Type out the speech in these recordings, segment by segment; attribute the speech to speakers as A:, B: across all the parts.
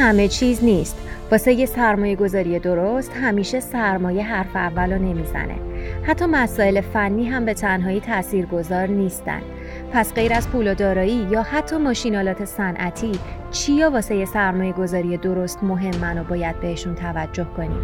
A: همه چیز نیست. واسه یه سرمایه گذاری درست همیشه سرمایه حرف اول نمی‌زنه. حتی مسائل فنی هم به تنهایی تاثیرگذار نیستن. پس غیر از پول و دارایی یا حتی ماشینالات صنعتی چیا واسه یه سرمایه گذاری درست مهمن و باید بهشون توجه کنیم؟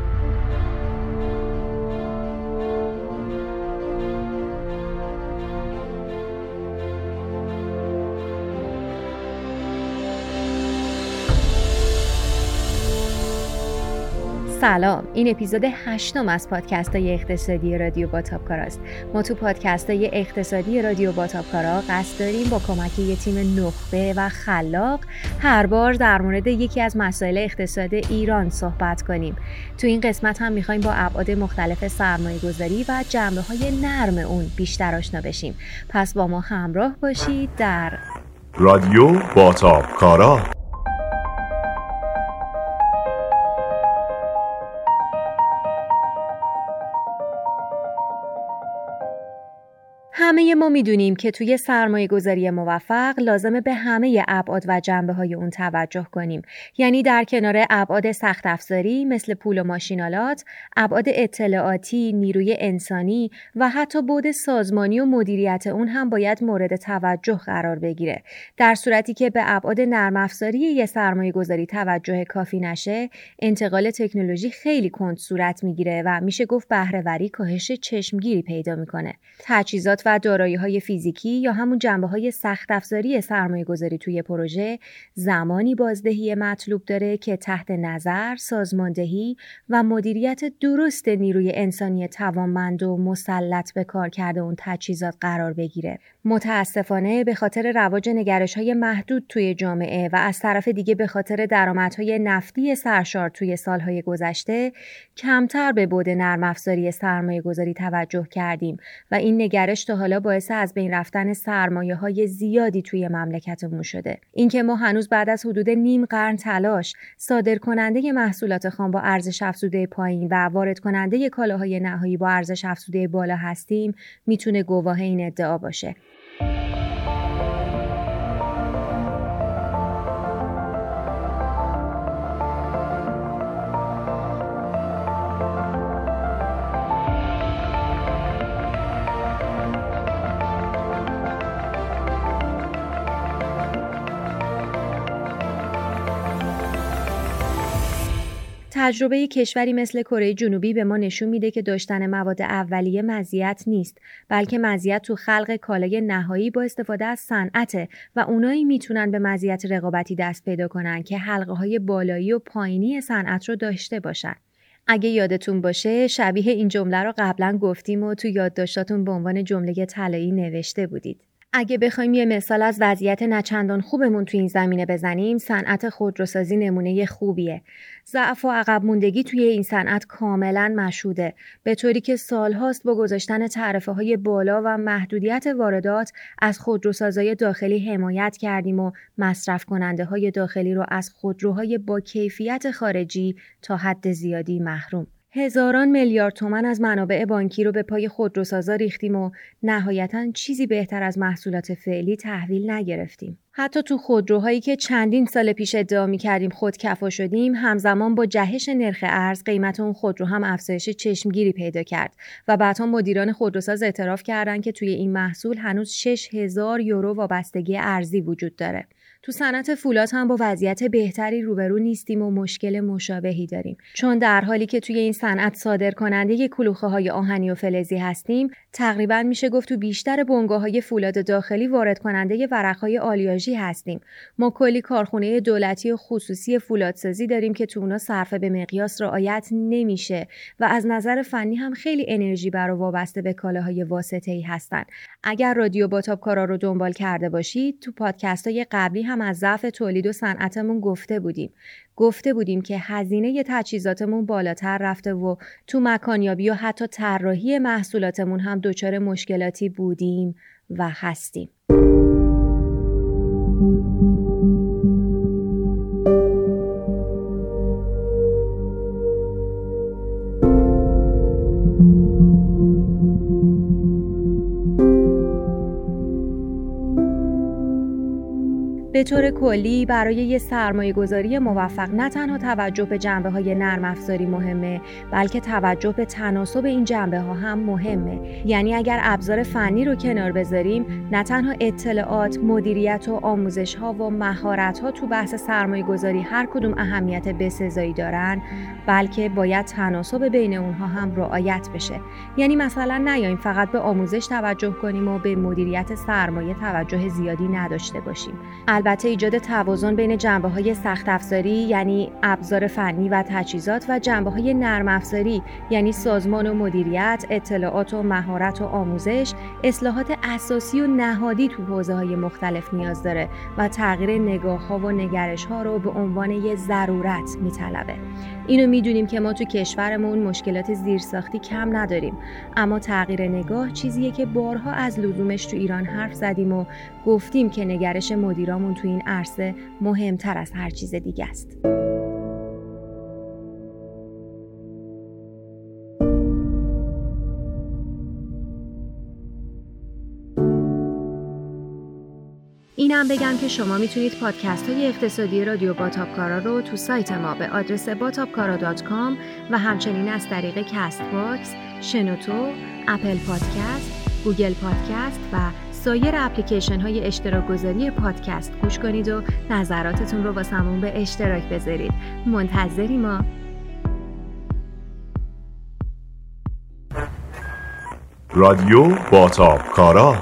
A: سلام. این اپیزود هشتم از پادکست های اقتصادی رادیو باتابکار است. ما تو پادکست های اقتصادی رادیو باتابکارا قصد داریم با کمک یه تیم نخبه و خلاق هر بار در مورد یکی از مسائل اقتصاد ایران صحبت کنیم. تو این قسمت هم می‌خوایم با ابعاد مختلف سرمایه گذاری و جنبه های نرم اون بیشتر آشنا بشیم. پس با ما همراه باشید در
B: رادیو باتابکارا
A: همه ما می‌دونیم که توی سرمایه گذاری موفق لازمه به همه ابعاد و جنبه های اون توجه کنیم. یعنی در کنار ابعاد سخت افزاری مثل پول و ماشینالات ابعاد اطلاعاتی نیروی انسانی و حتی بود سازمانی و مدیریت اون هم باید مورد توجه قرار بگیره. در صورتی که به ابعاد نرم افزاری یه سرمایه گذاری توجه کافی نشه انتقال تکنولوژی خیلی کند صورت می‌گیره و میشه گفت بهرهوری کاهش چشمگیری پیدا می‌کنه. تجهیزات و دارایی های فیزیکی یا همون جنبه های سخت افزاری سرمایه گذاری توی پروژه زمانی بازدهی مطلوب داره که تحت نظر، سازماندهی و مدیریت درست نیروی انسانی توانمند و مسلط به کار کرده اون تجهیزات قرار بگیره. متاسفانه به خاطر رواج نگرش های محدود توی جامعه و از طرف دیگه به خاطر درآمدهای نفتی سرشار توی سالهای گذشته کمتر به بود نرم افزاری سرمایه گذاری توجه کردیم و این نگرش تا حالا باعث از بین رفتن سرمایه های زیادی توی مملکتمون شده. اینکه ما هنوز بعد از حدود نیم قرن تلاش صادر کننده محصولات خام با ارزش افزوده پایین و وارد کننده کالاهای نهایی با ارزش افزوده بالا هستیم می‌تونه گواه این ادعا باشه. تجربه کشوری مثل کره جنوبی به ما نشون میده که داشتن مواد اولیه مزیت نیست بلکه مزیت تو خلق کالای نهایی با استفاده از صنعت و اونایی می‌تونن به مزیت رقابتی دست پیدا کنن که حلقه های بالایی و پایینی صنعت رو داشته باشن. اگه یادتون باشه شبیه این جمله رو قبلا گفتیم و تو یادداشتاتون به عنوان جمله طلایی نوشته بودید. اگه بخوایم یه مثال از وضعیت نچندان خوبمون تو این زمینه بزنیم صنعت خودروسازی نمونه خوبیه. ضعف و عقب موندگی توی این صنعت کاملا مشهوده. به طوری که سالهاست با گذاشتن تعرفه های بالا و محدودیت واردات از خودروسازای داخلی حمایت کردیم و مصرف کننده های داخلی رو از خودروهای با کیفیت خارجی تا حد زیادی محروم. هزاران میلیارد تومن از منابع بانکی رو به پای خودروسازا ریختیم و نهایتا چیزی بهتر از محصولات فعلی تحویل نگرفتیم. حتی تو خودروهایی که چندین سال پیش ادعا می کردیم خود کفا شدیم همزمان با جهش نرخ ارز قیمت اون خودرو هم افزایش چشمگیری پیدا کرد و بعدها مدیران خودروساز اعتراف کردند که توی این محصول هنوز 6000 یورو وابستگی ارزی وجود داره. تو صنعت فولاد هم با وضعیت بهتری روبرو نیستیم و مشکل مشابهی داریم. چون در حالی که توی این صنعت صادر کننده کلوخه های آهنی و فلزی هستیم تقریبا میشه گفت تو بیشتر بنگاه های فولاد داخلی وارد کننده ورق های آلیاژی هستیم. ما کلی کارخونه دولتی و خصوصی فولادسازی داریم که تو اونا صرفه به مقیاس رعایت نمیشه و از نظر فنی هم خیلی انرژی برای وابسته به کالاهای واسطه ای هستن. اگر رادیو باتاب کارا رو دنبال کرده باشید تو پادکست های قبلی هم از ضعف تولید و صنعتمون گفته بودیم. گفته بودیم که هزینه تجهیزاتمون بالاتر رفته و تو مکانیابی و حتی طراحی محصولاتمون هم دچار مشکلاتی بودیم و هستیم. به طور کلی برای یه سرمایه گذاری موفق نه تنها توجه به جنبه های نرم افزاری مهمه بلکه توجه به تناسب این جنبه ها هم مهمه. یعنی اگر ابزار فنی رو کنار بذاریم نه تنها اطلاعات مدیریت و آموزش ها و مهارت ها تو بحث سرمایه گذاری هر کدوم اهمیت بسزایی دارن بلکه باید تناسب بین اونها هم رعایت بشه. یعنی مثلا نیایم فقط به آموزش توجه کنیم و به مدیریت سرمایه توجه زیادی نداشته باشیم. البته ایجاد توازن بین جنبه های سخت افزاری یعنی ابزار فنی و تجهیزات و جنبه های نرم افزاری یعنی سازمان و مدیریت اطلاعات و مهارت و آموزش اصلاحات اساسی و نهادی تو حوزه های مختلف نیاز داره و تغییر نگاه ها و نگرش ها رو به عنوان یه ضرورت میطلبه. اینو می‌دونیم که ما تو کشورمون مشکلات زیرساختی کم نداریم اما تغییر نگاه چیزیه که بارها از لزومش تو ایران حرف زدیم و گفتیم که نگرش مدیرامون تو این عرصه مهمتر از هر چیز دیگه است. اینم بگم که شما می‌تونید پادکست های اقتصادی رادیو باتاپکارا رو تو سایت ما به آدرس باتاپکارا و همچنین از طریق کست باکس، شنوتو، اپل پادکست، گوگل پادکست و سایر اپلیکیشن های اشتراک گذاری پادکست گوش کنید و نظراتتون رو واسمون به اشتراک بذارید. منتظری ما
B: رادیو باتاپکارا